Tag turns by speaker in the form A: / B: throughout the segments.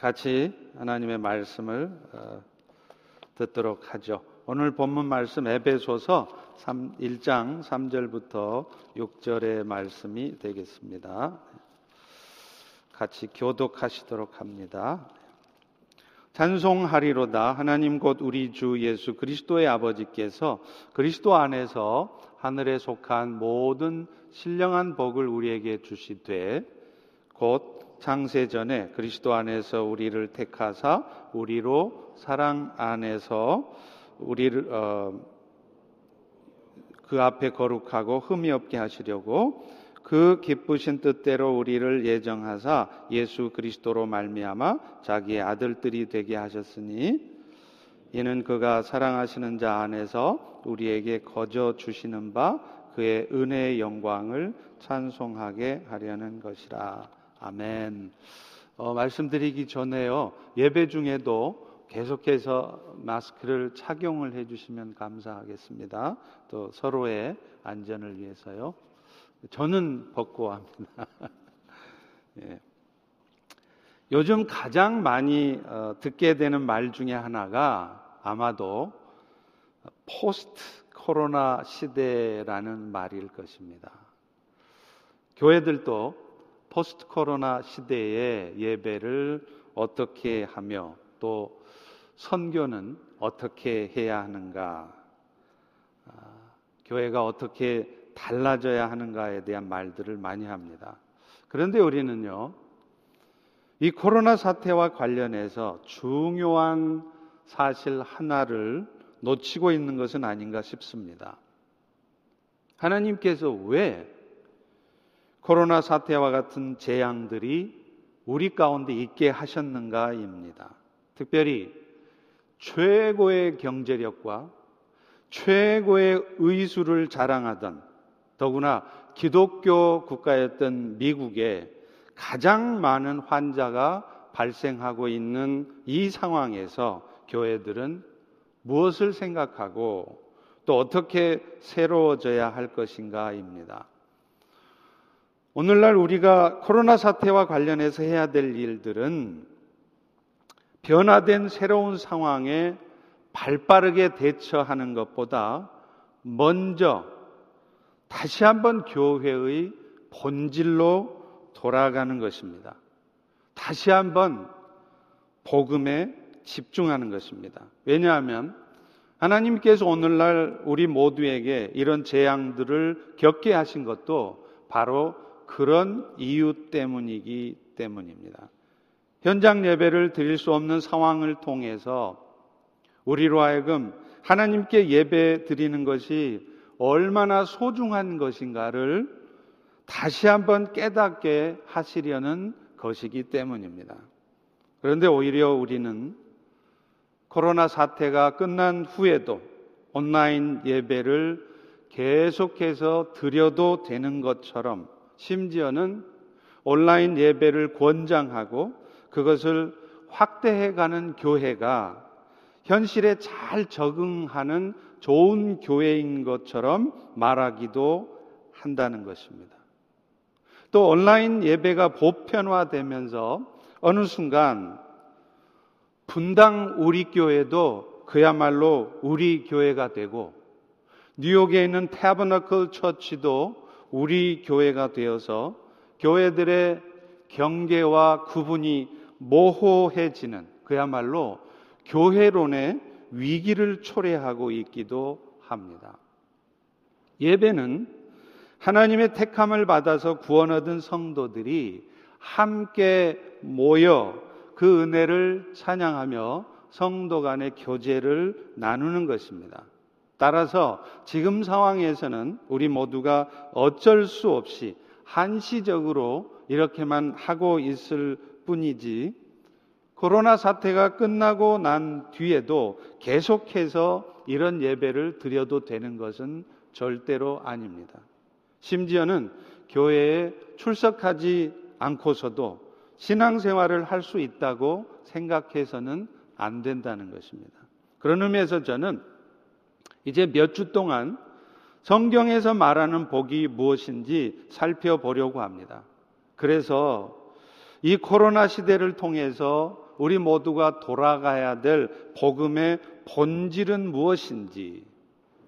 A: 같이 하나님의 말씀을 어, 듣도록 하죠. 오늘 본문 말씀 에베소서 3, 1장 3절부터 6절의 말씀이 되겠습니다. 같이 교독하시도록 합니다. 찬송하리로다 하나님 곧 우리 주 예수 그리스도의 아버지께서 그리스도 안에서 하늘에 속한 모든 신령한 복을 우리에게 주시되 곧 창세 전에 그리스도 안에서 우리를 택하사 우리로 사랑 안에서 우리를 어, 그 앞에 거룩하고 흠이 없게 하시려고 그 기쁘신 뜻대로 우리를 예정하사 예수 그리스도로 말미암아 자기의 아들들이 되게 하셨으니 이는 그가 사랑하시는 자 안에서 우리에게 거저 주시는 바 그의 은혜의 영광을 찬송하게 하려는 것이라. 아멘. 어, 말씀드리기 전에요. 예배 중에도 계속해서 마스크를 착용을 해주시면 감사하겠습니다. 또 서로의 안전을 위해서요. 저는 벗고 합니다. 예. 요즘 가장 많이 어, 듣게 되는 말 중에 하나가 아마도 포스트 코로나 시대라는 말일 것입니다. 교회들도 포스트 코로나 시대의 예배를 어떻게 하며 또 선교는 어떻게 해야 하는가, 아, 교회가 어떻게 달라져야 하는가에 대한 말들을 많이 합니다. 그런데 우리는요, 이 코로나 사태와 관련해서 중요한 사실 하나를 놓치고 있는 것은 아닌가 싶습니다. 하나님께서 왜 코로나 사태와 같은 재앙들이 우리 가운데 있게 하셨는가입니다. 특별히 최고의 경제력과 최고의 의수를 자랑하던 더구나 기독교 국가였던 미국에 가장 많은 환자가 발생하고 있는 이 상황에서 교회들은 무엇을 생각하고 또 어떻게 새로워져야 할 것인가입니다. 오늘날 우리가 코로나 사태와 관련해서 해야 될 일들은 변화된 새로운 상황에 발 빠르게 대처하는 것보다 먼저 다시 한번 교회의 본질로 돌아가는 것입니다. 다시 한번 복음에 집중하는 것입니다. 왜냐하면 하나님께서 오늘날 우리 모두에게 이런 재앙들을 겪게 하신 것도 바로 그런 이유 때문이기 때문입니다. 현장 예배를 드릴 수 없는 상황을 통해서 우리로 하여금 하나님께 예배 드리는 것이 얼마나 소중한 것인가를 다시 한번 깨닫게 하시려는 것이기 때문입니다. 그런데 오히려 우리는 코로나 사태가 끝난 후에도 온라인 예배를 계속해서 드려도 되는 것처럼 심지어는 온라인 예배를 권장하고 그것을 확대해가는 교회가 현실에 잘 적응하는 좋은 교회인 것처럼 말하기도 한다는 것입니다. 또 온라인 예배가 보편화되면서 어느 순간 분당 우리 교회도 그야말로 우리 교회가 되고 뉴욕에 있는 타버너클 처치도 우리 교회가 되어서 교회들의 경계와 구분이 모호해지는 그야말로 교회론의 위기를 초래하고 있기도 합니다. 예배는 하나님의 택함을 받아서 구원 얻은 성도들이 함께 모여 그 은혜를 찬양하며 성도 간의 교제를 나누는 것입니다. 따라서 지금 상황에서는 우리 모두가 어쩔 수 없이 한시적으로 이렇게만 하고 있을 뿐이지 코로나 사태가 끝나고 난 뒤에도 계속해서 이런 예배를 드려도 되는 것은 절대로 아닙니다. 심지어는 교회에 출석하지 않고서도 신앙생활을 할 수 있다고 생각해서는 안 된다는 것입니다. 그런 의미에서 저는 이제 몇 주 동안 성경에서 말하는 복이 무엇인지 살펴보려고 합니다. 그래서 이 코로나 시대를 통해서 우리 모두가 돌아가야 될 복음의 본질은 무엇인지,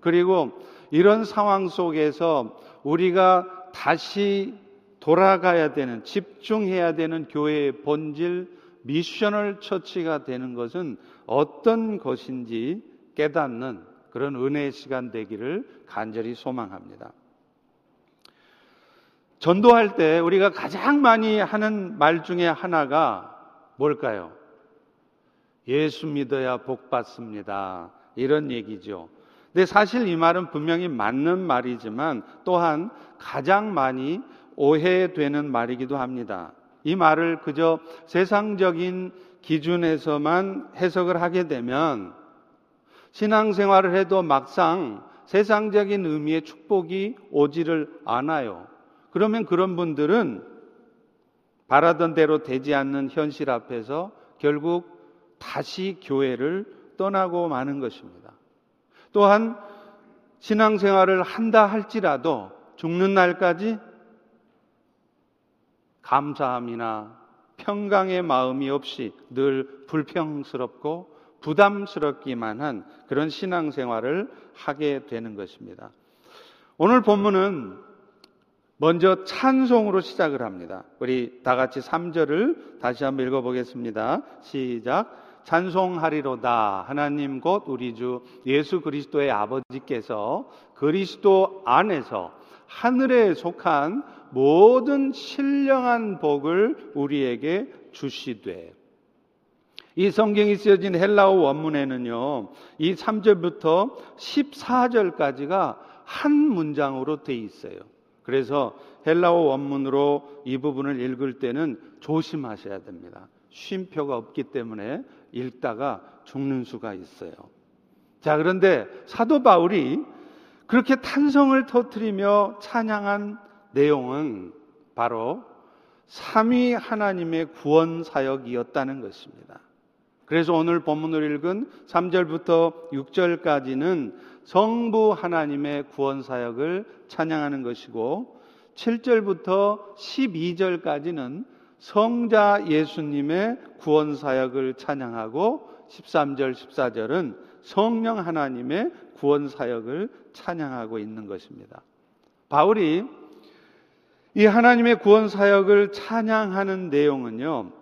A: 그리고 이런 상황 속에서 우리가 다시 돌아가야 되는, 집중해야 되는 교회의 본질, 미셔널 처치가 되는 것은 어떤 것인지 깨닫는 그런 은혜의 시간 되기를 간절히 소망합니다. 전도할 때 우리가 가장 많이 하는 말 중에 하나가 뭘까요? 예수 믿어야 복 받습니다. 이런 얘기죠. 근데 사실 이 말은 분명히 맞는 말이지만 또한 가장 많이 오해되는 말이기도 합니다. 이 말을 그저 세상적인 기준에서만 해석을 하게 되면 신앙생활을 해도 막상 세상적인 의미의 축복이 오지를 않아요. 그러면 그런 분들은 바라던 대로 되지 않는 현실 앞에서 결국 다시 교회를 떠나고 마는 것입니다. 또한 신앙생활을 한다 할지라도 죽는 날까지 감사함이나 평강의 마음이 없이 늘 불평스럽고 부담스럽기만 한 그런 신앙생활을 하게 되는 것입니다. 오늘 본문은 먼저 찬송으로 시작을 합니다. 우리 다 같이 3절을 다시 한번 읽어보겠습니다. 시작. 찬송하리로다. 하나님 곧 우리 주 예수 그리스도의 아버지께서 그리스도 안에서 하늘에 속한 모든 신령한 복을 우리에게 주시되 이 성경이 쓰여진 헬라어 원문에는요, 이 3절부터 14절까지가 한 문장으로 돼 있어요. 그래서 헬라어 원문으로 이 부분을 읽을 때는 조심하셔야 됩니다. 쉼표가 없기 때문에 읽다가 죽는 수가 있어요. 자, 그런데 사도 바울이 그렇게 탄성을 터뜨리며 찬양한 내용은 바로 삼위 하나님의 구원 사역이었다는 것입니다. 그래서 오늘 본문을 읽은 3절부터 6절까지는 성부 하나님의 구원 사역을 찬양하는 것이고 7절부터 12절까지는 성자 예수님의 구원 사역을 찬양하고 13절 14절은 성령 하나님의 구원 사역을 찬양하고 있는 것입니다. 바울이 이 하나님의 구원 사역을 찬양하는 내용은요.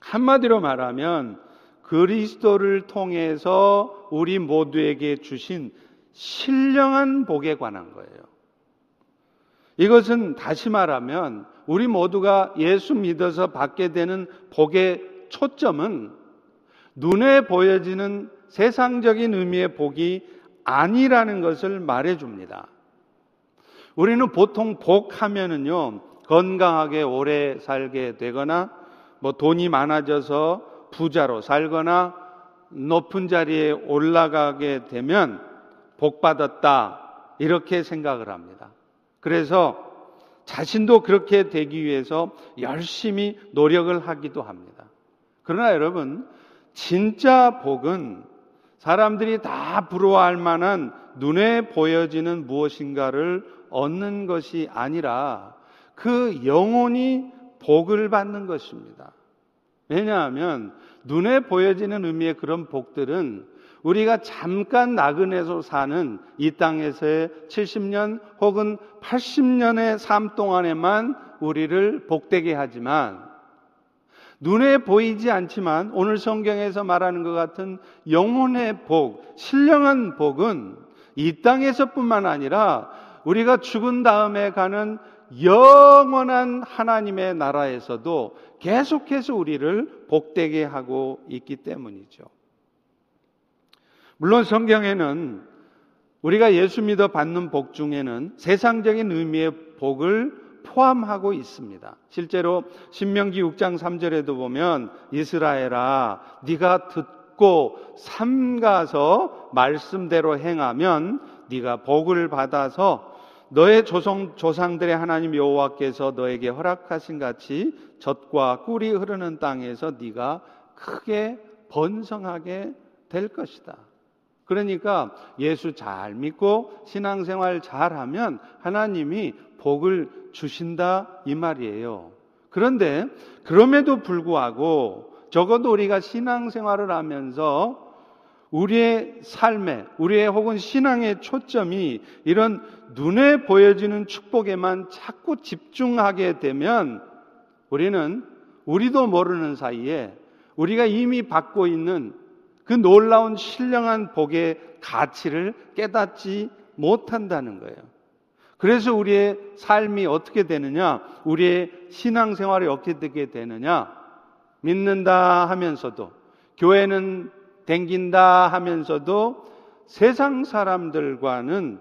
A: 한마디로 말하면 그리스도를 통해서 우리 모두에게 주신 신령한 복에 관한 거예요. 이것은 다시 말하면 우리 모두가 예수 믿어서 받게 되는 복의 초점은 눈에 보여지는 세상적인 의미의 복이 아니라는 것을 말해 줍니다. 우리는 보통 복 하면은요, 건강하게 오래 살게 되거나, 뭐 돈이 많아져서 부자로 살거나 높은 자리에 올라가게 되면 복 받았다 이렇게 생각을 합니다. 그래서 자신도 그렇게 되기 위해서 열심히 노력을 하기도 합니다. 그러나 여러분, 진짜 복은 사람들이 다 부러워할 만한 눈에 보여지는 무엇인가를 얻는 것이 아니라 그 영혼이 복을 받는 것입니다. 왜냐하면 눈에 보여지는 의미의 그런 복들은 우리가 잠깐 나그네로 사는 이 땅에서의 70년 혹은 80년의 삶 동안에만 우리를 복되게 하지만 눈에 보이지 않지만 오늘 성경에서 말하는 것 같은 영혼의 복, 신령한 복은 이 땅에서뿐만 아니라 우리가 죽은 다음에 가는 영원한 하나님의 나라에서도 계속해서 우리를 복되게 하고 있기 때문이죠. 물론 성경에는 우리가 예수 믿어 받는 복 중에는 세상적인 의미의 복을 포함하고 있습니다. 실제로 신명기 6장 3절에도 보면 이스라엘아 네가 듣고 삼가서 말씀대로 행하면 네가 복을 받아서 너의 조상, 조상들의 하나님 여호와께서 너에게 허락하신 같이 젖과 꿀이 흐르는 땅에서 네가 크게 번성하게 될 것이다. 그러니까 예수 잘 믿고 신앙생활 잘하면 하나님이 복을 주신다 이 말이에요. 그런데 그럼에도 불구하고 적어도 우리가 신앙생활을 하면서 우리의 삶에, 우리의 혹은 신앙의 초점이 이런 눈에 보여지는 축복에만 자꾸 집중하게 되면 우리는 우리도 모르는 사이에 우리가 이미 받고 있는 그 놀라운 신령한 복의 가치를 깨닫지 못한다는 거예요. 그래서 우리의 삶이 어떻게 되느냐? 우리의 신앙생활이 어떻게 되게 되느냐? 믿는다 하면서도 교회는 댕긴다 하면서도 세상 사람들과는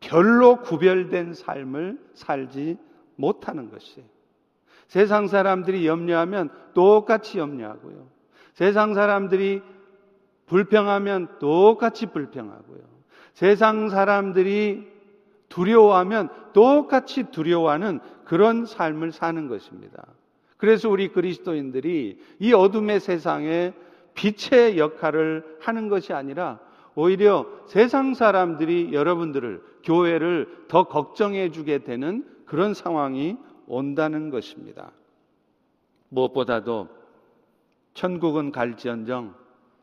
A: 별로 구별된 삶을 살지 못하는 것이에요. 세상 사람들이 염려하면 똑같이 염려하고요. 세상 사람들이 불평하면 똑같이 불평하고요. 세상 사람들이 두려워하면 똑같이 두려워하는 그런 삶을 사는 것입니다. 그래서 우리 그리스도인들이 이 어둠의 세상에 빛의 역할을 하는 것이 아니라 오히려 세상 사람들이 여러분들을 교회를 더 걱정해 주게 되는 그런 상황이 온다는 것입니다. 무엇보다도 천국은 갈지언정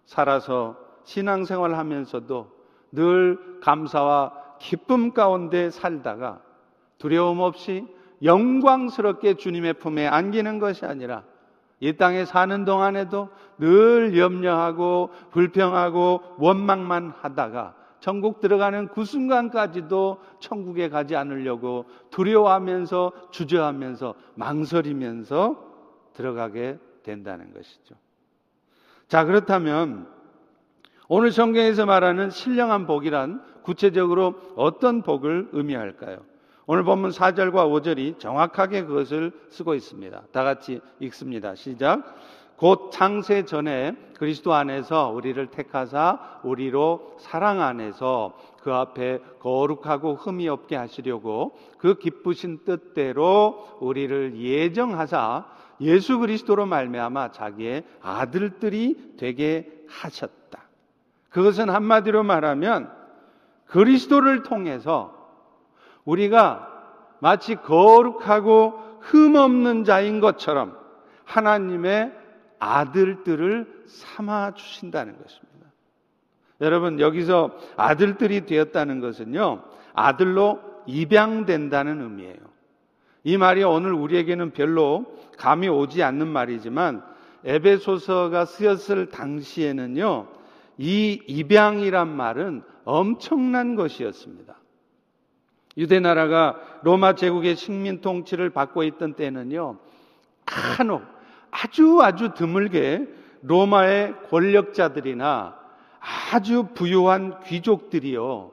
A: 살아서 신앙생활 하면서도 늘 감사와 기쁨 가운데 살다가 두려움 없이 영광스럽게 주님의 품에 안기는 것이 아니라 이 땅에 사는 동안에도 늘 염려하고 불평하고 원망만 하다가 천국 들어가는 그 순간까지도 천국에 가지 않으려고 두려워하면서 주저하면서 망설이면서 들어가게 된다는 것이죠. 자, 그렇다면 오늘 성경에서 말하는 신령한 복이란 구체적으로 어떤 복을 의미할까요? 오늘 본문 4절과 5절이 정확하게 그것을 쓰고 있습니다. 다 같이 읽습니다. 시작. 곧 창세 전에 그리스도 안에서 우리를 택하사 우리로 사랑 안에서 그 앞에 거룩하고 흠이 없게 하시려고 그 기쁘신 뜻대로 우리를 예정하사 예수 그리스도로 말미암아 자기의 아들들이 되게 하셨다. 그것은 한마디로 말하면 그리스도를 통해서 우리가 마치 거룩하고 흠없는 자인 것처럼 하나님의 아들들을 삼아 주신다는 것입니다. 여러분, 여기서 아들들이 되었다는 것은요, 아들로 입양된다는 의미예요. 이 말이 오늘 우리에게는 별로 감이 오지 않는 말이지만 에베소서가 쓰였을 당시에는요, 이 입양이란 말은 엄청난 것이었습니다. 유대 나라가 로마 제국의 식민 통치를 받고 있던 때는요, 간혹 아주 아주 드물게 로마의 권력자들이나 아주 부유한 귀족들이요,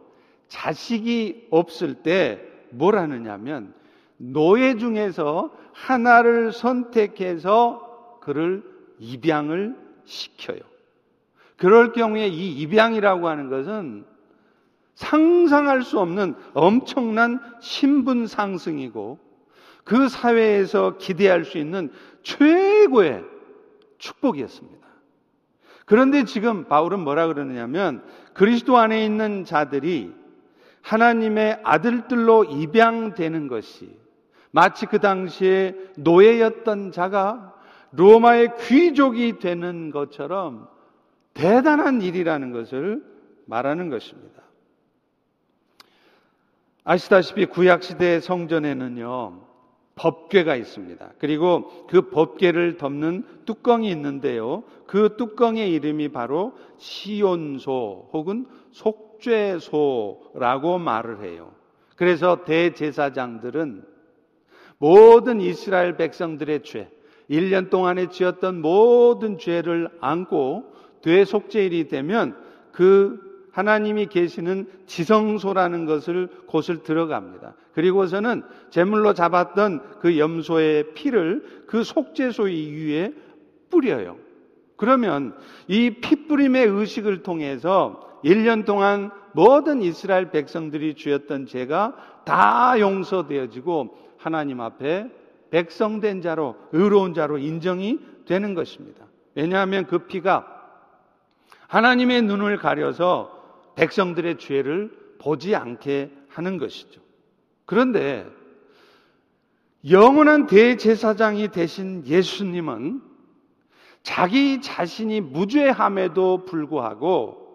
A: 자식이 없을 때 뭘 하느냐면 노예 중에서 하나를 선택해서 그를 입양을 시켜요. 그럴 경우에 이 입양이라고 하는 것은 상상할 수 없는 엄청난 신분 상승이고 그 사회에서 기대할 수 있는 최고의 축복이었습니다. 그런데 지금 바울은 뭐라 그러느냐면 그리스도 안에 있는 자들이 하나님의 아들들로 입양되는 것이 마치 그 당시에 노예였던 자가 로마의 귀족이 되는 것처럼 대단한 일이라는 것을 말하는 것입니다. 아시다시피 구약시대 성전에는요, 법궤가 있습니다. 그리고 그 법궤를 덮는 뚜껑이 있는데요. 그 뚜껑의 이름이 바로 시온소 혹은 속죄소라고 말을 해요. 그래서 대제사장들은 모든 이스라엘 백성들의 죄, 1년 동안에 지었던 모든 죄를 안고 되속죄일이 되면 그 하나님이 계시는 지성소라는 것을 곳을 들어갑니다. 그리고서는 제물로 잡았던 그 염소의 피를 그 속죄소 위에 뿌려요. 그러면 이 피뿌림의 의식을 통해서 1년 동안 모든 이스라엘 백성들이 주었던 죄가 다 용서되어지고 하나님 앞에 백성된 자로 의로운 자로 인정이 되는 것입니다. 왜냐하면 그 피가 하나님의 눈을 가려서 백성들의 죄를 보지 않게 하는 것이죠. 그런데 영원한 대제사장이 되신 예수님은 자기 자신이 무죄함에도 불구하고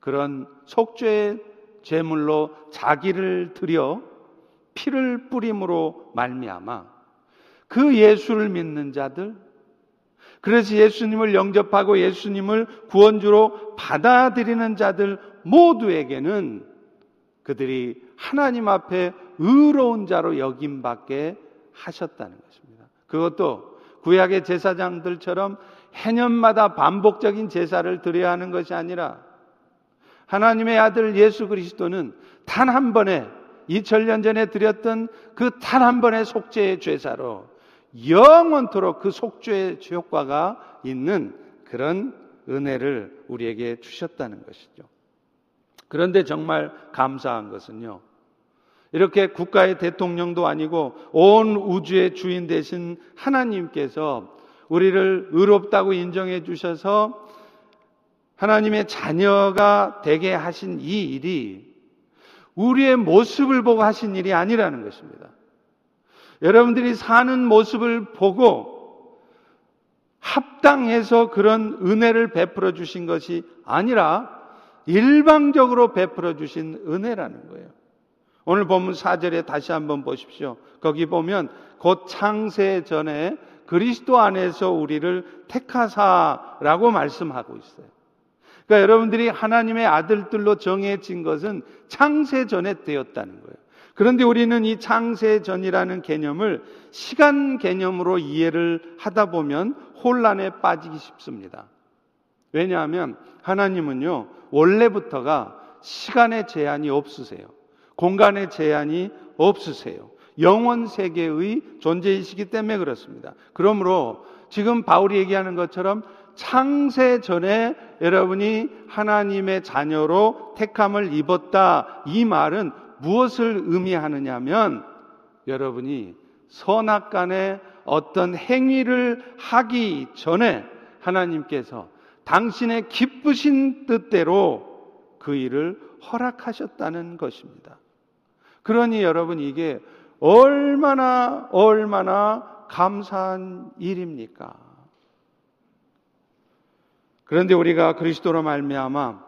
A: 그런 속죄의 제물로 자기를 들여 피를 뿌림으로 말미암아 그 예수를 믿는 자들 그래서 예수님을 영접하고 예수님을 구원주로 받아들이는 자들 모두에게는 그들이 하나님 앞에 의로운 자로 여김받게 하셨다는 것입니다. 그것도 구약의 제사장들처럼 해년마다 반복적인 제사를 드려야 하는 것이 아니라 하나님의 아들 예수 그리스도는 단 한 번에 2000년 전에 드렸던 그 단 한 번의 속죄의 죄사로 영원토록 그 속죄의 효과가 있는 그런 은혜를 우리에게 주셨다는 것이죠. 그런데 정말 감사한 것은요. 이렇게 국가의 대통령도 아니고 온 우주의 주인 되신 하나님께서 우리를 의롭다고 인정해 주셔서 하나님의 자녀가 되게 하신 이 일이 우리의 모습을 보고 하신 일이 아니라는 것입니다. 여러분들이 사는 모습을 보고 합당해서 그런 은혜를 베풀어 주신 것이 아니라 일방적으로 베풀어 주신 은혜라는 거예요. 오늘 본문 4절에 다시 한번 보십시오. 거기 보면 곧 창세 전에 그리스도 안에서 우리를 택하사라고 말씀하고 있어요. 그러니까 여러분들이 하나님의 아들들로 정해진 것은 창세 전에 되었다는 거예요. 그런데 우리는 이 창세 전이라는 개념을 시간 개념으로 이해를 하다 보면 혼란에 빠지기 쉽습니다. 왜냐하면 하나님은요, 원래부터가 시간의 제한이 없으세요. 공간의 제한이 없으세요. 영원 세계의 존재이시기 때문에 그렇습니다. 그러므로 지금 바울이 얘기하는 것처럼 창세 전에 여러분이 하나님의 자녀로 택함을 입었다. 이 말은 무엇을 의미하느냐면 여러분이 선악간에 어떤 행위를 하기 전에 하나님께서 당신의 기쁘신 뜻대로 그 일을 허락하셨다는 것입니다. 그러니 여러분 이게 얼마나 얼마나 감사한 일입니까? 그런데 우리가 그리스도로 말미암아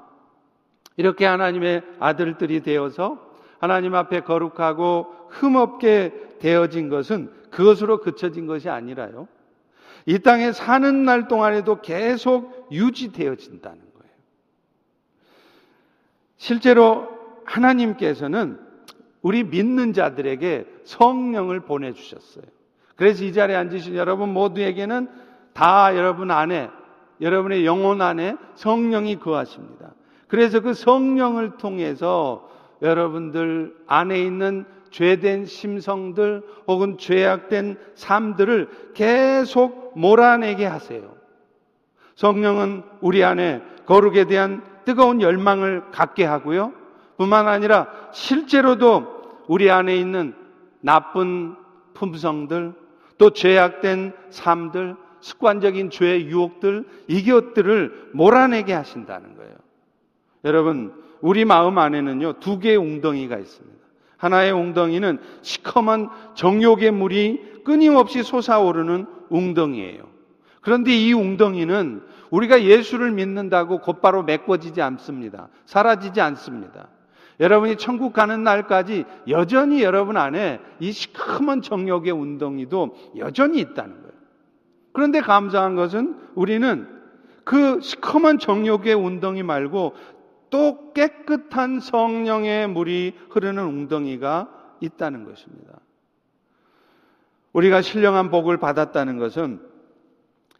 A: 이렇게 하나님의 아들들이 되어서 하나님 앞에 거룩하고 흠없게 되어진 것은 그것으로 그쳐진 것이 아니라요. 이 땅에 사는 날 동안에도 계속 유지되어진다는 거예요. 실제로 하나님께서는 우리 믿는 자들에게 성령을 보내주셨어요. 그래서 이 자리에 앉으신 여러분 모두에게는 다 여러분 안에, 여러분의 영혼 안에 성령이 거하십니다. 그래서 그 성령을 통해서 여러분들 안에 있는 죄된 심성들 혹은 죄악된 삶들을 계속 몰아내게 하세요. 성령은 우리 안에 거룩에 대한 뜨거운 열망을 갖게 하고요. 뿐만 아니라 실제로도 우리 안에 있는 나쁜 품성들, 또 죄악된 삶들, 습관적인 죄의 유혹들, 이것들을 몰아내게 하신다는 거예요. 여러분, 우리 마음 안에는요, 두 개의 웅덩이가 있습니다. 하나의 웅덩이는 시커먼 정욕의 물이 끊임없이 솟아오르는 웅덩이에요. 그런데 이 웅덩이는 우리가 예수를 믿는다고 곧바로 메꿔지지 않습니다. 사라지지 않습니다. 여러분이 천국 가는 날까지 여전히 여러분 안에 이 시커먼 정욕의 웅덩이도 여전히 있다는 거예요. 그런데 감사한 것은 우리는 그 시커먼 정욕의 웅덩이 말고 또 깨끗한 성령의 물이 흐르는 웅덩이가 있다는 것입니다. 우리가 신령한 복을 받았다는 것은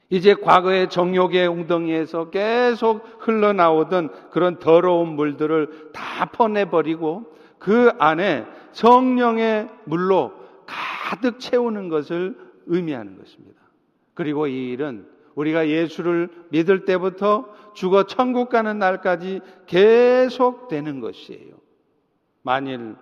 A: 이제 과거의 정욕의 웅덩이에서 계속 흘러나오던 그런 더러운 물들을 다 퍼내버리고 그 안에 성령의 물로 가득 채우는 것을 의미하는 것입니다. 그리고 이 일은 우리가 예수를 믿을 때부터 죽어 천국 가는 날까지 계속 되는 것이에요. 만일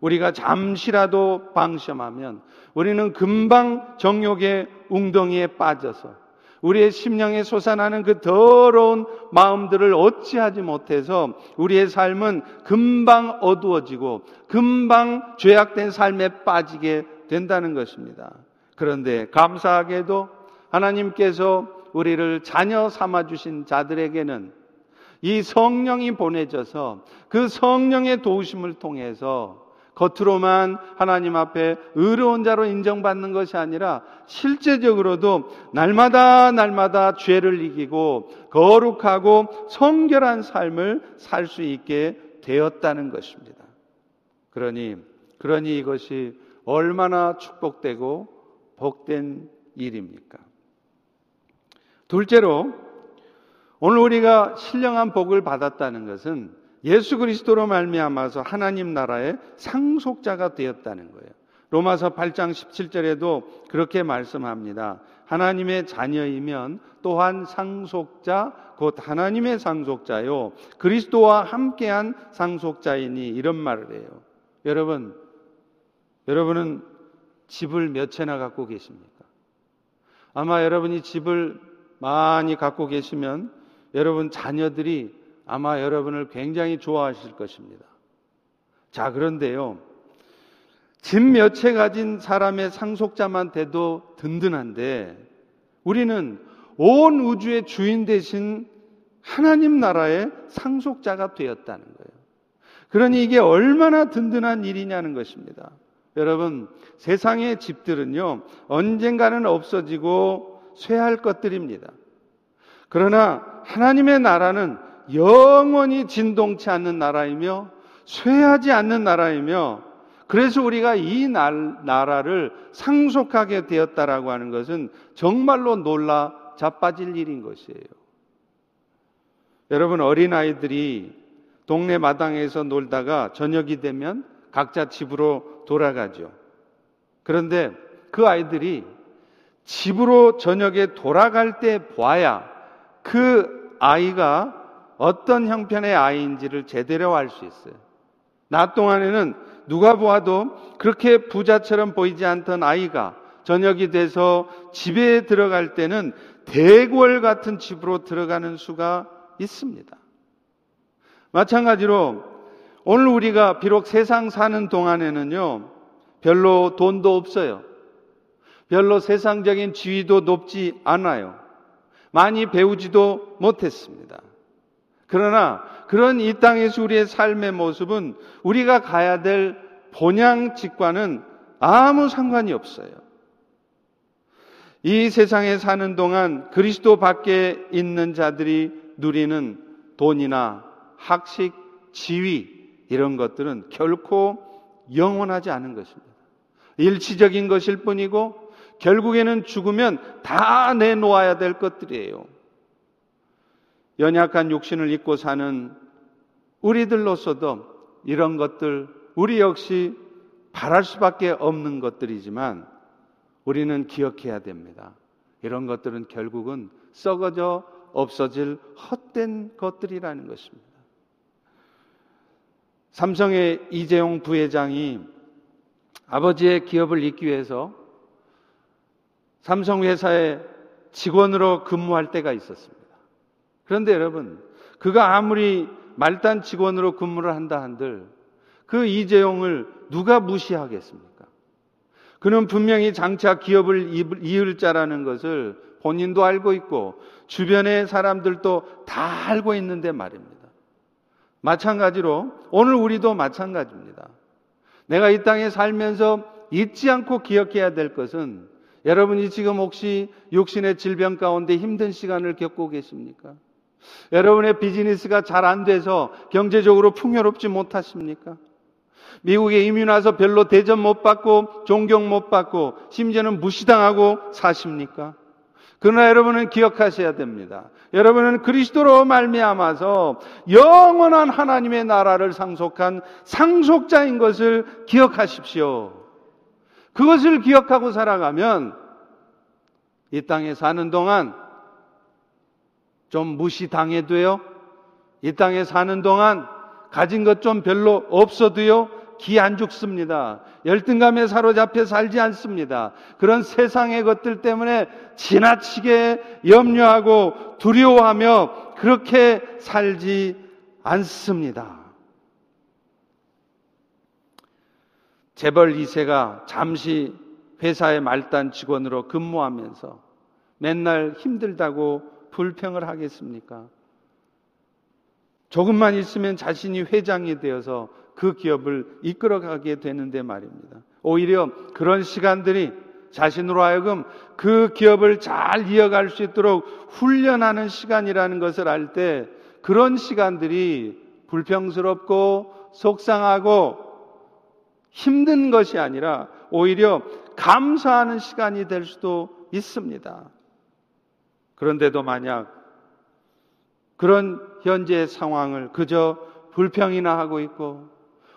A: 우리가 잠시라도 방심하면 우리는 금방 정욕의 웅덩이에 빠져서 우리의 심령에 솟아나는 그 더러운 마음들을 어찌하지 못해서 우리의 삶은 금방 어두워지고 금방 죄악된 삶에 빠지게 된다는 것입니다. 그런데 감사하게도 하나님께서 우리를 자녀 삼아 주신 자들에게는 이 성령이 보내져서 그 성령의 도우심을 통해서 겉으로만 하나님 앞에 의로운 자로 인정받는 것이 아니라 실제적으로도 날마다 날마다 죄를 이기고 거룩하고 성결한 삶을 살 수 있게 되었다는 것입니다. 그러니 그러니 이것이 얼마나 축복되고 복된 일입니까? 둘째로 오늘 우리가 신령한 복을 받았다는 것은 예수 그리스도로 말미암아서 하나님 나라의 상속자가 되었다는 거예요. 로마서 8장 17절에도 그렇게 말씀합니다. 하나님의 자녀이면 또한 상속자 곧 하나님의 상속자요 그리스도와 함께한 상속자이니 이런 말을 해요. 여러분 여러분은 집을 몇 채나 갖고 계십니까? 아마 여러분이 집을 많이 갖고 계시면 여러분 자녀들이 아마 여러분을 굉장히 좋아하실 것입니다. 자, 그런데요. 집 몇 채 가진 사람의 상속자만 돼도 든든한데 우리는 온 우주의 주인 대신 하나님 나라의 상속자가 되었다는 거예요. 그러니 이게 얼마나 든든한 일이냐는 것입니다. 여러분, 세상의 집들은요, 언젠가는 없어지고 쇠할 것들입니다. 그러나 하나님의 나라는 영원히 진동치 않는 나라이며 쇠하지 않는 나라이며 그래서 우리가 이 나라를 상속하게 되었다라고 하는 것은 정말로 놀라 자빠질 일인 것이에요. 여러분 어린아이들이 동네 마당에서 놀다가 저녁이 되면 각자 집으로 돌아가죠. 그런데 그 아이들이 집으로 저녁에 돌아갈 때 봐야 그 아이가 어떤 형편의 아이인지를 제대로 알 수 있어요. 낮 동안에는 누가 보아도 그렇게 부자처럼 보이지 않던 아이가 저녁이 돼서 집에 들어갈 때는 대궐 같은 집으로 들어가는 수가 있습니다. 마찬가지로 오늘 우리가 비록 세상 사는 동안에는요, 별로 돈도 없어요. 별로 세상적인 지위도 높지 않아요. 많이 배우지도 못했습니다. 그러나 그런 이 땅에서 우리의 삶의 모습은 우리가 가야 될 본향직과는 아무 상관이 없어요. 이 세상에 사는 동안 그리스도 밖에 있는 자들이 누리는 돈이나 학식, 지위 이런 것들은 결코 영원하지 않은 것입니다. 일시적인 것일 뿐이고 결국에는 죽으면 다 내놓아야 될 것들이에요. 연약한 육신을 입고 사는 우리들로서도 이런 것들 우리 역시 바랄 수밖에 없는 것들이지만 우리는 기억해야 됩니다. 이런 것들은 결국은 썩어져 없어질 헛된 것들이라는 것입니다. 삼성의 이재용 부회장이 아버지의 기업을 잇기 위해서 삼성 회사의 직원으로 근무할 때가 있었습니다. 그런데 여러분, 그가 아무리 말단 직원으로 근무를 한다 한들 그 이재용을 누가 무시하겠습니까? 그는 분명히 장차 기업을 이을 자라는 것을 본인도 알고 있고 주변의 사람들도 다 알고 있는데 말입니다. 마찬가지로 오늘 우리도 마찬가지입니다. 내가 이 땅에 살면서 잊지 않고 기억해야 될 것은 여러분이 지금 혹시 육신의 질병 가운데 힘든 시간을 겪고 계십니까? 여러분의 비즈니스가 잘 안 돼서 경제적으로 풍요롭지 못하십니까? 미국에 이민 와서 별로 대접 못 받고 존경 못 받고 심지어는 무시당하고 사십니까? 그러나 여러분은 기억하셔야 됩니다. 여러분은 그리스도로 말미암아서 영원한 하나님의 나라를 상속한 상속자인 것을 기억하십시오. 그것을 기억하고 살아가면 이 땅에 사는 동안 좀 무시당해도요. 이 땅에 사는 동안 가진 것 좀 별로 없어도요. 기 안 죽습니다. 열등감에 사로잡혀 살지 않습니다. 그런 세상의 것들 때문에 지나치게 염려하고 두려워하며 그렇게 살지 않습니다. 재벌 2세가 잠시 회사의 말단 직원으로 근무하면서 맨날 힘들다고 불평을 하겠습니까? 조금만 있으면 자신이 회장이 되어서 그 기업을 이끌어가게 되는데 말입니다. 오히려 그런 시간들이 자신으로 하여금 그 기업을 잘 이어갈 수 있도록 훈련하는 시간이라는 것을 알 때 그런 시간들이 불평스럽고 속상하고 힘든 것이 아니라 오히려 감사하는 시간이 될 수도 있습니다. 그런데도 만약 그런 현재의 상황을 그저 불평이나 하고 있고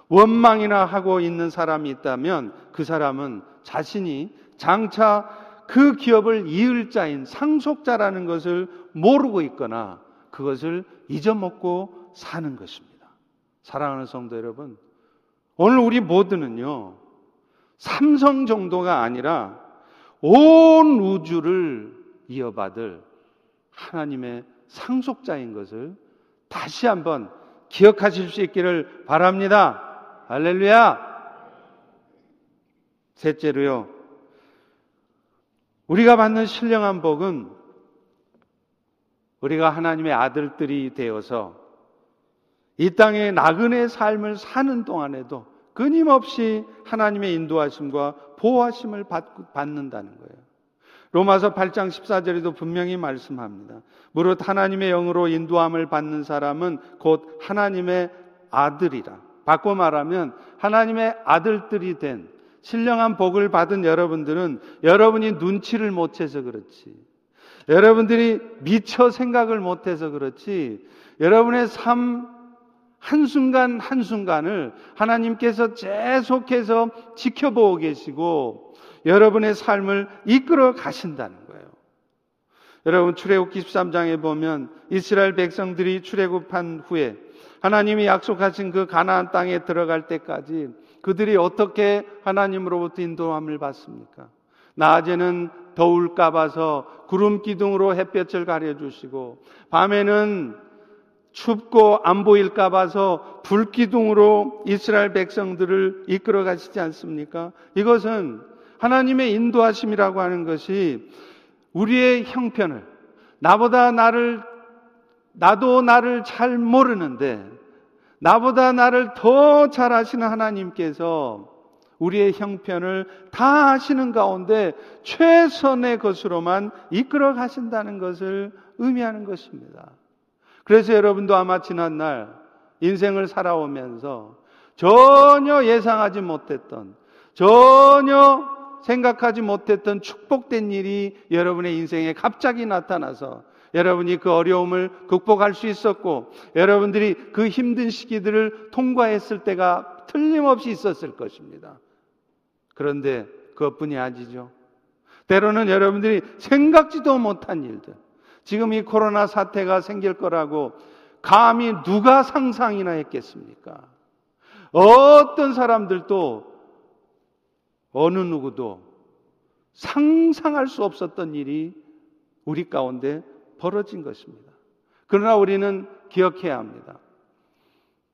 A: 원망이나 하고 있는 사람이 있다면 그 사람은 자신이 장차 그 기업을 이을 자인 상속자라는 것을 모르고 있거나 그것을 잊어먹고 사는 것입니다. 사랑하는 성도 여러분, 오늘 우리 모두는요, 삼성 정도가 아니라 온 우주를 이어받을 하나님의 상속자인 것을 다시 한번 기억하실 수 있기를 바랍니다. 할렐루야! 셋째로요, 우리가 받는 신령한 복은 우리가 하나님의 아들들이 되어서 이 땅의 나그네 삶을 사는 동안에도 끊임없이 하나님의 인도하심과 보호하심을 받는다는 거예요. 로마서 8장 14절에도 분명히 말씀합니다. 무릇 하나님의 영으로 인도함을 받는 사람은 곧 하나님의 아들이라. 바꿔 말하면 하나님의 아들들이 된 신령한 복을 받은 여러분들은 여러분이 눈치를 못 채서 그렇지. 여러분들이 미처 생각을 못 해서 그렇지. 여러분의 삶 한순간 한순간을 하나님께서 계속해서 지켜보고 계시고 여러분의 삶을 이끌어 가신다는 거예요. 여러분 출애굽기 13장에 보면 이스라엘 백성들이 출애굽한 후에 하나님이 약속하신 그 가나안 땅에 들어갈 때까지 그들이 어떻게 하나님으로부터 인도함을 받습니까? 낮에는 더울까 봐서 구름 기둥으로 햇볕을 가려 주시고 밤에는 춥고 안 보일까 봐서 불기둥으로 이스라엘 백성들을 이끌어 가시지 않습니까? 이것은 하나님의 인도하심이라고 하는 것이 우리의 형편을 나보다 나를 나도 나를 잘 모르는데 나보다 나를 더 잘 아시는 하나님께서 우리의 형편을 다 아시는 가운데 최선의 것으로만 이끌어 가신다는 것을 의미하는 것입니다. 그래서 여러분도 아마 지난날 인생을 살아오면서 전혀 예상하지 못했던, 전혀 생각하지 못했던 축복된 일이 여러분의 인생에 갑자기 나타나서 여러분이 그 어려움을 극복할 수 있었고 여러분들이 그 힘든 시기들을 통과했을 때가 틀림없이 있었을 것입니다. 그런데 그것뿐이 아니죠. 때로는 여러분들이 생각지도 못한 일들, 지금 이 코로나 사태가 생길 거라고 감히 누가 상상이나 했겠습니까? 어떤 사람들도 어느 누구도 상상할 수 없었던 일이 우리 가운데 벌어진 것입니다. 그러나 우리는 기억해야 합니다.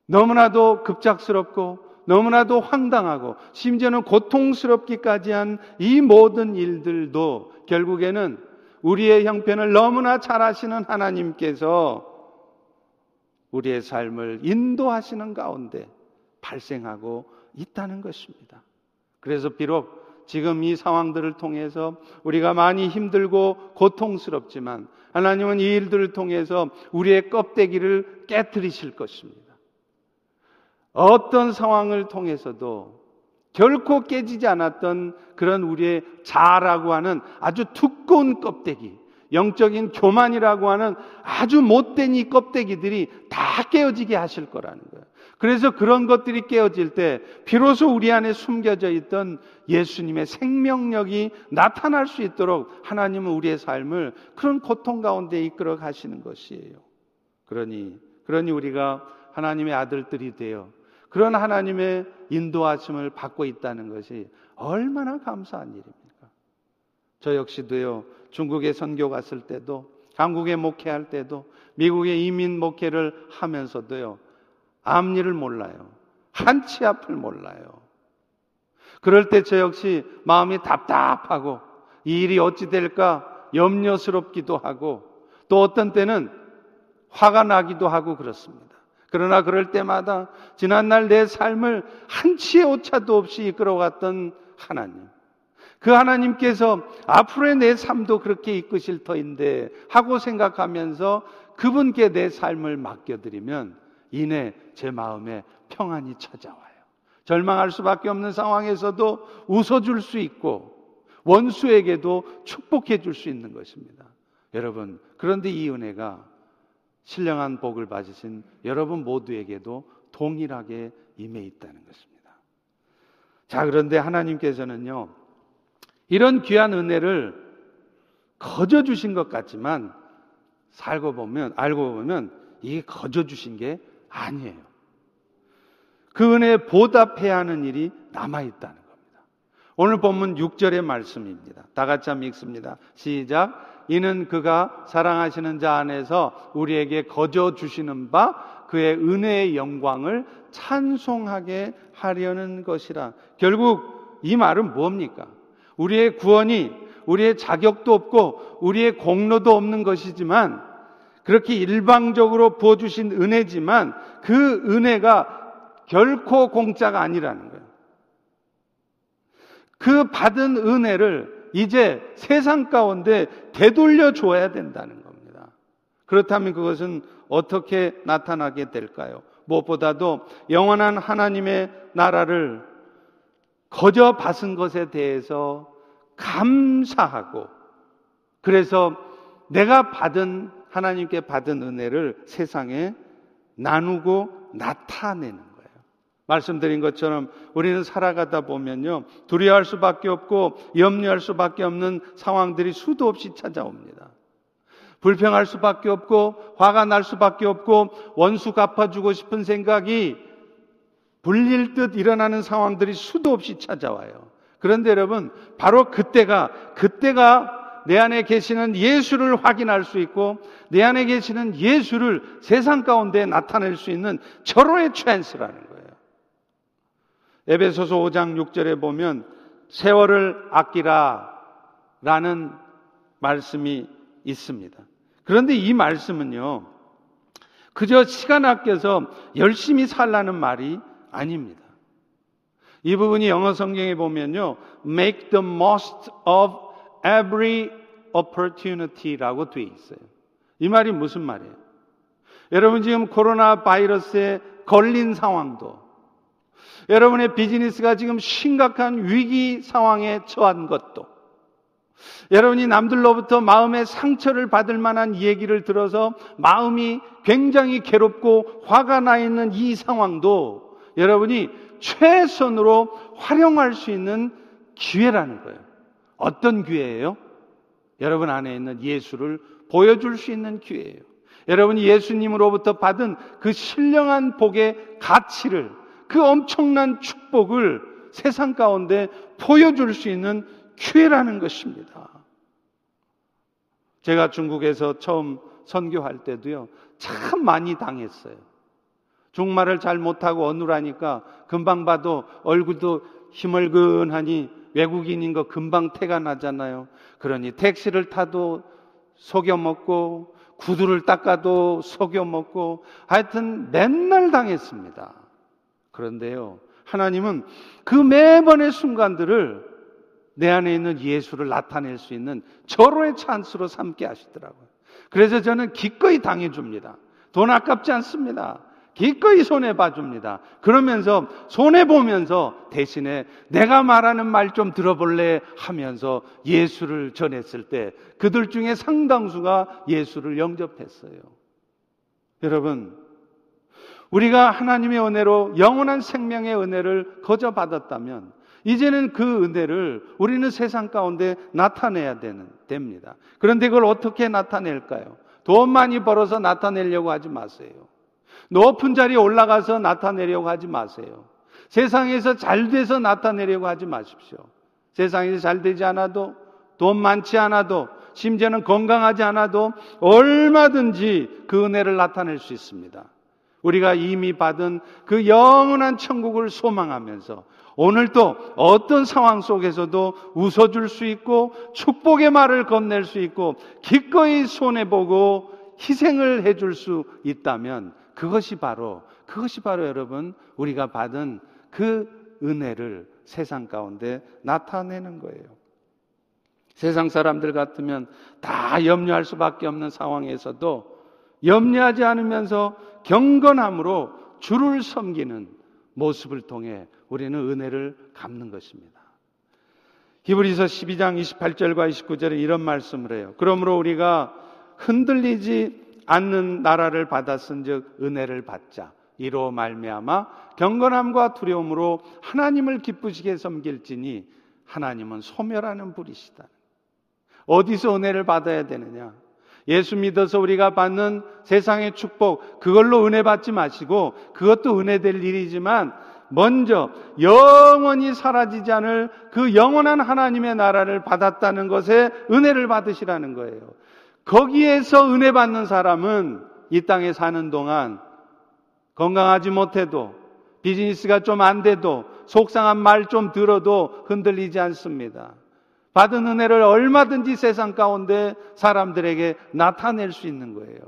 A: 너무나도 급작스럽고 너무나도 황당하고 심지어는 고통스럽기까지 한 이 모든 일들도 결국에는 우리의 형편을 너무나 잘 아시는 하나님께서 우리의 삶을 인도하시는 가운데 발생하고 있다는 것입니다. 그래서 비록 지금 이 상황들을 통해서 우리가 많이 힘들고 고통스럽지만 하나님은 이 일들을 통해서 우리의 껍데기를 깨뜨리실 것입니다. 어떤 상황을 통해서도 결코 깨지지 않았던 그런 우리의 자라고 하는 아주 두꺼운 껍데기, 영적인 교만이라고 하는 아주 못된 이 껍데기들이 다 깨어지게 하실 거라는 거예요. 그래서 그런 것들이 깨어질 때 비로소 우리 안에 숨겨져 있던 예수님의 생명력이 나타날 수 있도록 하나님은 우리의 삶을 그런 고통 가운데 이끌어 가시는 것이에요. 그러니 그러니 우리가 하나님의 아들들이 되어 그런 하나님의 인도하심을 받고 있다는 것이 얼마나 감사한 일입니까? 저 역시도요, 중국에 선교 갔을 때도, 한국에 목회할 때도, 미국에 이민 목회를 하면서도요, 앞일을 몰라요. 한치 앞을 몰라요. 그럴 때 저 역시 마음이 답답하고 이 일이 어찌 될까 염려스럽기도 하고 또 어떤 때는 화가 나기도 하고 그렇습니다. 그러나 그럴 때마다 지난날 내 삶을 한치의 오차도 없이 이끌어갔던 하나님. 그 하나님께서 앞으로의 내 삶도 그렇게 이끄실 터인데 하고 생각하면서 그분께 내 삶을 맡겨드리면 이내 제 마음에 평안이 찾아와요. 절망할 수밖에 없는 상황에서도 웃어줄 수 있고 원수에게도 축복해 줄 수 있는 것입니다. 여러분, 그런데 이 은혜가 신령한 복을 받으신 여러분 모두에게도 동일하게 임해 있다는 것입니다. 자, 그런데 하나님께서는요, 이런 귀한 은혜를 거저 주신 것 같지만 살고 보면, 알고 보면 이게 거저 주신 게 아니에요. 그 은혜에 보답해야 하는 일이 남아있다는 겁니다. 오늘 본문 6절의 말씀입니다. 다 같이 한번 읽습니다. 시작. 이는 그가 사랑하시는 자 안에서 우리에게 거저 주시는 바 그의 은혜의 영광을 찬송하게 하려는 것이라. 결국 이 말은 뭡니까? 우리의 구원이 우리의 자격도 없고 우리의 공로도 없는 것이지만 그렇게 일방적으로 부어주신 은혜지만 그 은혜가 결코 공짜가 아니라는 거예요. 그 받은 은혜를 이제 세상 가운데 되돌려 줘야 된다는 겁니다. 그렇다면 그것은 어떻게 나타나게 될까요? 무엇보다도 영원한 하나님의 나라를 거저 받은 것에 대해서 감사하고 그래서 내가 받은 하나님께 받은 은혜를 세상에 나누고 나타내는 말씀드린 것처럼 우리는 살아가다 보면요. 두려워할 수밖에 없고 염려할 수밖에 없는 상황들이 수도 없이 찾아옵니다. 불평할 수밖에 없고 화가 날 수밖에 없고 원수 갚아주고 싶은 생각이 불릴 듯 일어나는 상황들이 수도 없이 찾아와요. 그런데 여러분, 바로 그때가, 그때가 내 안에 계시는 예수를 확인할 수 있고 내 안에 계시는 예수를 세상 가운데 나타낼 수 있는 절호의 찬스라는 거예요. 에베소서 5장 6절에 보면 세월을 아끼라 라는 말씀이 있습니다. 그런데 이 말씀은요, 그저 시간 아껴서 열심히 살라는 말이 아닙니다. 이 부분이 영어 성경에 보면요, make the most of every opportunity라고 되어 있어요. 이 말이 무슨 말이에요? 여러분 지금 코로나 바이러스에 걸린 상황도 여러분의 비즈니스가 지금 심각한 위기 상황에 처한 것도 여러분이 남들로부터 마음의 상처를 받을 만한 얘기를 들어서 마음이 굉장히 괴롭고 화가 나 있는 이 상황도 여러분이 최선으로 활용할 수 있는 기회라는 거예요. 어떤 기회예요? 여러분 안에 있는 예수를 보여줄 수 있는 기회예요. 여러분이 예수님으로부터 받은 그 신령한 복의 가치를 그 엄청난 축복을 세상 가운데 보여줄 수 있는 기회라는 것입니다. 제가 중국에서 처음 선교할 때도요, 참 많이 당했어요. 중말을 잘 못하고 어눌하니까 금방 봐도 얼굴도 힘을근하니 외국인인 거 금방 태가 나잖아요. 그러니 택시를 타도 속여 먹고 구두를 닦아도 속여 먹고 하여튼 맨날 당했습니다. 그런데요, 하나님은 그 매번의 순간들을 내 안에 있는 예수를 나타낼 수 있는 절호의 찬스로 삼게 하시더라고요. 그래서 저는 기꺼이 당해줍니다. 돈 아깝지 않습니다. 기꺼이 손해 봐줍니다. 그러면서 손해 보면서 대신에 내가 말하는 말 좀 들어볼래 하면서 예수를 전했을 때 그들 중에 상당수가 예수를 영접했어요. 여러분, 우리가 하나님의 은혜로 영원한 생명의 은혜를 거저 받았다면 이제는 그 은혜를 우리는 세상 가운데 나타내야 되는, 됩니다. 그런데 그걸 어떻게 나타낼까요? 돈 많이 벌어서 나타내려고 하지 마세요. 높은 자리에 올라가서 나타내려고 하지 마세요. 세상에서 잘 돼서 나타내려고 하지 마십시오. 세상에서 잘 되지 않아도 돈 많지 않아도 심지어는 건강하지 않아도 얼마든지 그 은혜를 나타낼 수 있습니다. 우리가 이미 받은 그 영원한 천국을 소망하면서 오늘도 어떤 상황 속에서도 웃어줄 수 있고 축복의 말을 건넬 수 있고 기꺼이 손해보고 희생을 해줄 수 있다면 그것이 바로, 그것이 바로 여러분 우리가 받은 그 은혜를 세상 가운데 나타내는 거예요. 세상 사람들 같으면 다 염려할 수밖에 없는 상황에서도 염려하지 않으면서 경건함으로 주를 섬기는 모습을 통해 우리는 은혜를 갚는 것입니다. 히브리서 12장 28절과 29절에 이런 말씀을 해요. 그러므로 우리가 흔들리지 않는 나라를 받았은즉 은혜를 받자. 이로 말미암아 경건함과 두려움으로 하나님을 기쁘시게 섬길지니 하나님은 소멸하는 분이시다. 어디서 은혜를 받아야 되느냐? 예수 믿어서 우리가 받는 세상의 축복, 그걸로 은혜 받지 마시고, 그것도 은혜 될 일이지만, 먼저 영원히 사라지지 않을 그 영원한 하나님의 나라를 받았다는 것에 은혜를 받으시라는 거예요. 거기에서 은혜 받는 사람은 이 땅에 사는 동안 건강하지 못해도 비즈니스가 좀 안 돼도 속상한 말 좀 들어도 흔들리지 않습니다. 받은 은혜를 얼마든지 세상 가운데 사람들에게 나타낼 수 있는 거예요.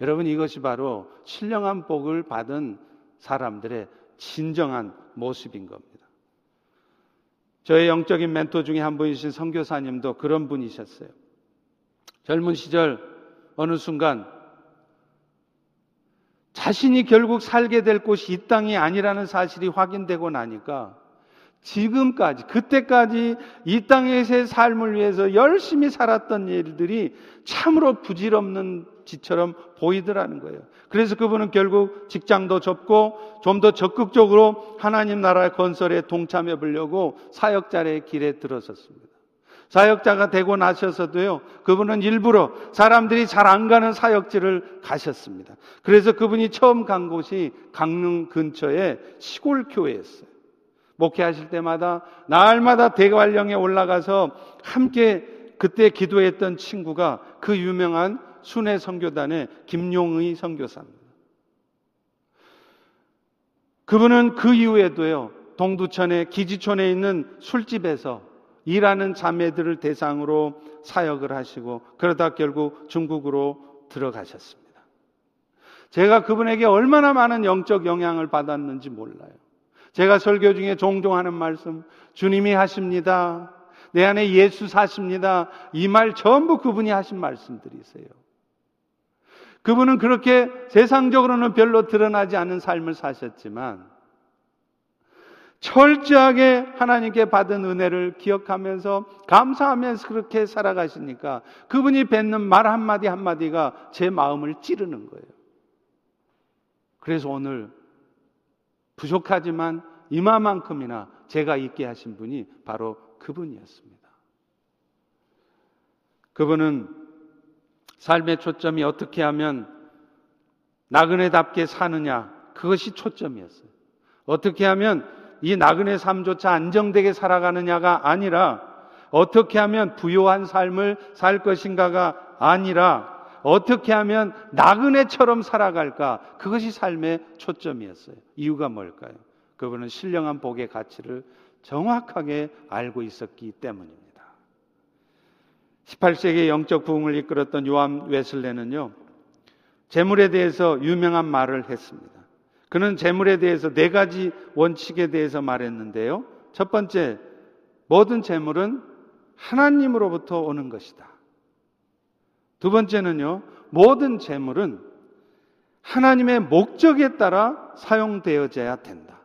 A: 여러분 이것이 바로 신령한 복을 받은 사람들의 진정한 모습인 겁니다. 저의 영적인 멘토 중에 한 분이신 선교사님도 그런 분이셨어요. 젊은 시절 어느 순간 자신이 결국 살게 될 곳이 이 땅이 아니라는 사실이 확인되고 나니까 지금까지, 그때까지 이 땅에서의 삶을 위해서 열심히 살았던 일들이 참으로 부질없는 지처럼 보이더라는 거예요. 그래서 그분은 결국 직장도 접고 좀 더 적극적으로 하나님 나라 건설에 동참해 보려고 사역자의 길에 들어섰습니다. 사역자가 되고 나셔서도요, 그분은 일부러 사람들이 잘 안 가는 사역지를 가셨습니다. 그래서 그분이 처음 간 곳이 강릉 근처의 시골 교회였어요. 목회하실 때마다 날마다 대관령에 올라가서 함께 그때 기도했던 친구가 그 유명한 순회 선교단의 김용의 선교사입니다. 그분은 그 이후에도요, 동두천의 기지촌에 있는 술집에서 일하는 자매들을 대상으로 사역을 하시고 그러다 결국 중국으로 들어가셨습니다. 제가 그분에게 얼마나 많은 영적 영향을 받았는지 몰라요. 제가 설교 중에 종종 하는 말씀, 주님이 하십니다. 내 안에 예수 사십니다. 이 말 전부 그분이 하신 말씀들이세요. 그분은 그렇게 세상적으로는 별로 드러나지 않은 삶을 사셨지만 철저하게 하나님께 받은 은혜를 기억하면서 감사하면서 그렇게 살아가시니까 그분이 뱉는 말 한마디 한마디가 제 마음을 찌르는 거예요. 그래서 오늘 부족하지만 이마만큼이나 제가 있게 하신 분이 바로 그분이었습니다. 그분은 삶의 초점이 어떻게 하면 나그네답게 사느냐, 그것이 초점이었어요. 어떻게 하면 이 나그네 삶조차 안정되게 살아가느냐가 아니라 어떻게 하면 부요한 삶을 살 것인가가 아니라 어떻게 하면 나그네처럼 살아갈까? 그것이 삶의 초점이었어요. 이유가 뭘까요? 그분은 신령한 복의 가치를 정확하게 알고 있었기 때문입니다. 18세기의 영적 부흥을 이끌었던 요한 웨슬레는요, 재물에 대해서 유명한 말을 했습니다. 그는 재물에 대해서 네 가지 원칙에 대해서 말했는데요. 첫 번째, 모든 재물은 하나님으로부터 오는 것이다. 두 번째는요, 모든 재물은 하나님의 목적에 따라 사용되어져야 된다.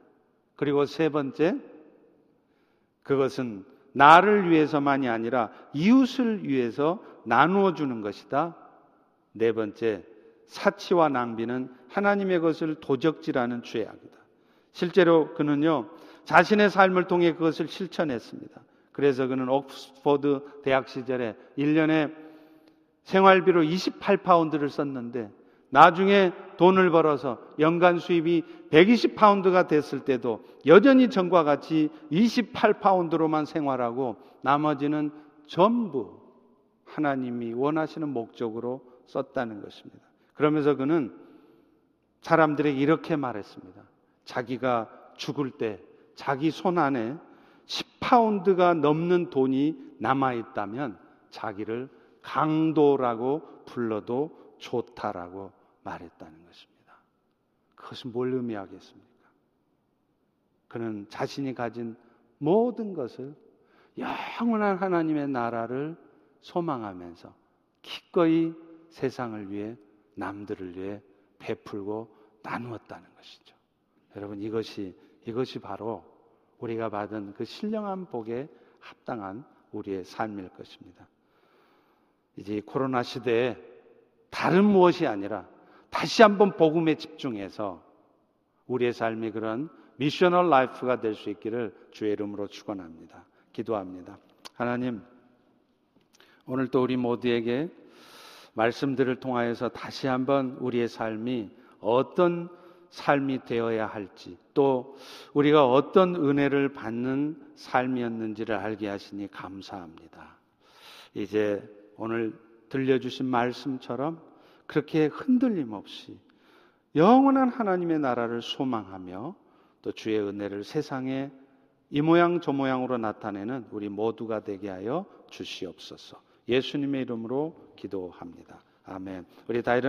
A: 그리고 세 번째, 그것은 나를 위해서만이 아니라 이웃을 위해서 나누어 주는 것이다. 네 번째, 사치와 낭비는 하나님의 것을 도적질하는 죄악이다. 실제로 그는요, 자신의 삶을 통해 그것을 실천했습니다. 그래서 그는 옥스퍼드 대학 시절에 1년에 생활비로 28파운드를 썼는데 나중에 돈을 벌어서 연간 수입이 120파운드가 됐을 때도 여전히 전과 같이 28파운드로만 생활하고 나머지는 전부 하나님이 원하시는 목적으로 썼다는 것입니다. 그러면서 그는 사람들에게 이렇게 말했습니다. 자기가 죽을 때 자기 손 안에 10파운드가 넘는 돈이 남아 있다면 자기를 강도라고 불러도 좋다라고 말했다는 것입니다. 그것은 뭘 의미하겠습니까? 그는 자신이 가진 모든 것을 영원한 하나님의 나라를 소망하면서 기꺼이 세상을 위해 남들을 위해 베풀고 나누었다는 것이죠. 여러분 이것이 이것이 바로 우리가 받은 그 신령한 복에 합당한 우리의 삶일 것입니다. 이제 코로나 시대에 다른 무엇이 아니라 다시 한번 복음에 집중해서 우리의 삶이 그런 missional life가 될 수 있기를 주의 이름으로 축원합니다. 기도합니다. 하나님 오늘 또 우리 모두에게 말씀들을 통하여서 다시 한번 우리의 삶이 어떤 삶이 되어야 할지 또 우리가 어떤 은혜를 받는 삶이었는지를 알게 하시니 감사합니다. 이제 오늘 들려주신 말씀처럼 그렇게 흔들림 없이 영원한 하나님의 나라를 소망하며 또 주의 은혜를 세상에 이 모양 저 모양으로 나타내는 우리 모두가 되게 하여 주시옵소서. 예수님의 이름으로 기도합니다. 아멘. 우리 다 일어나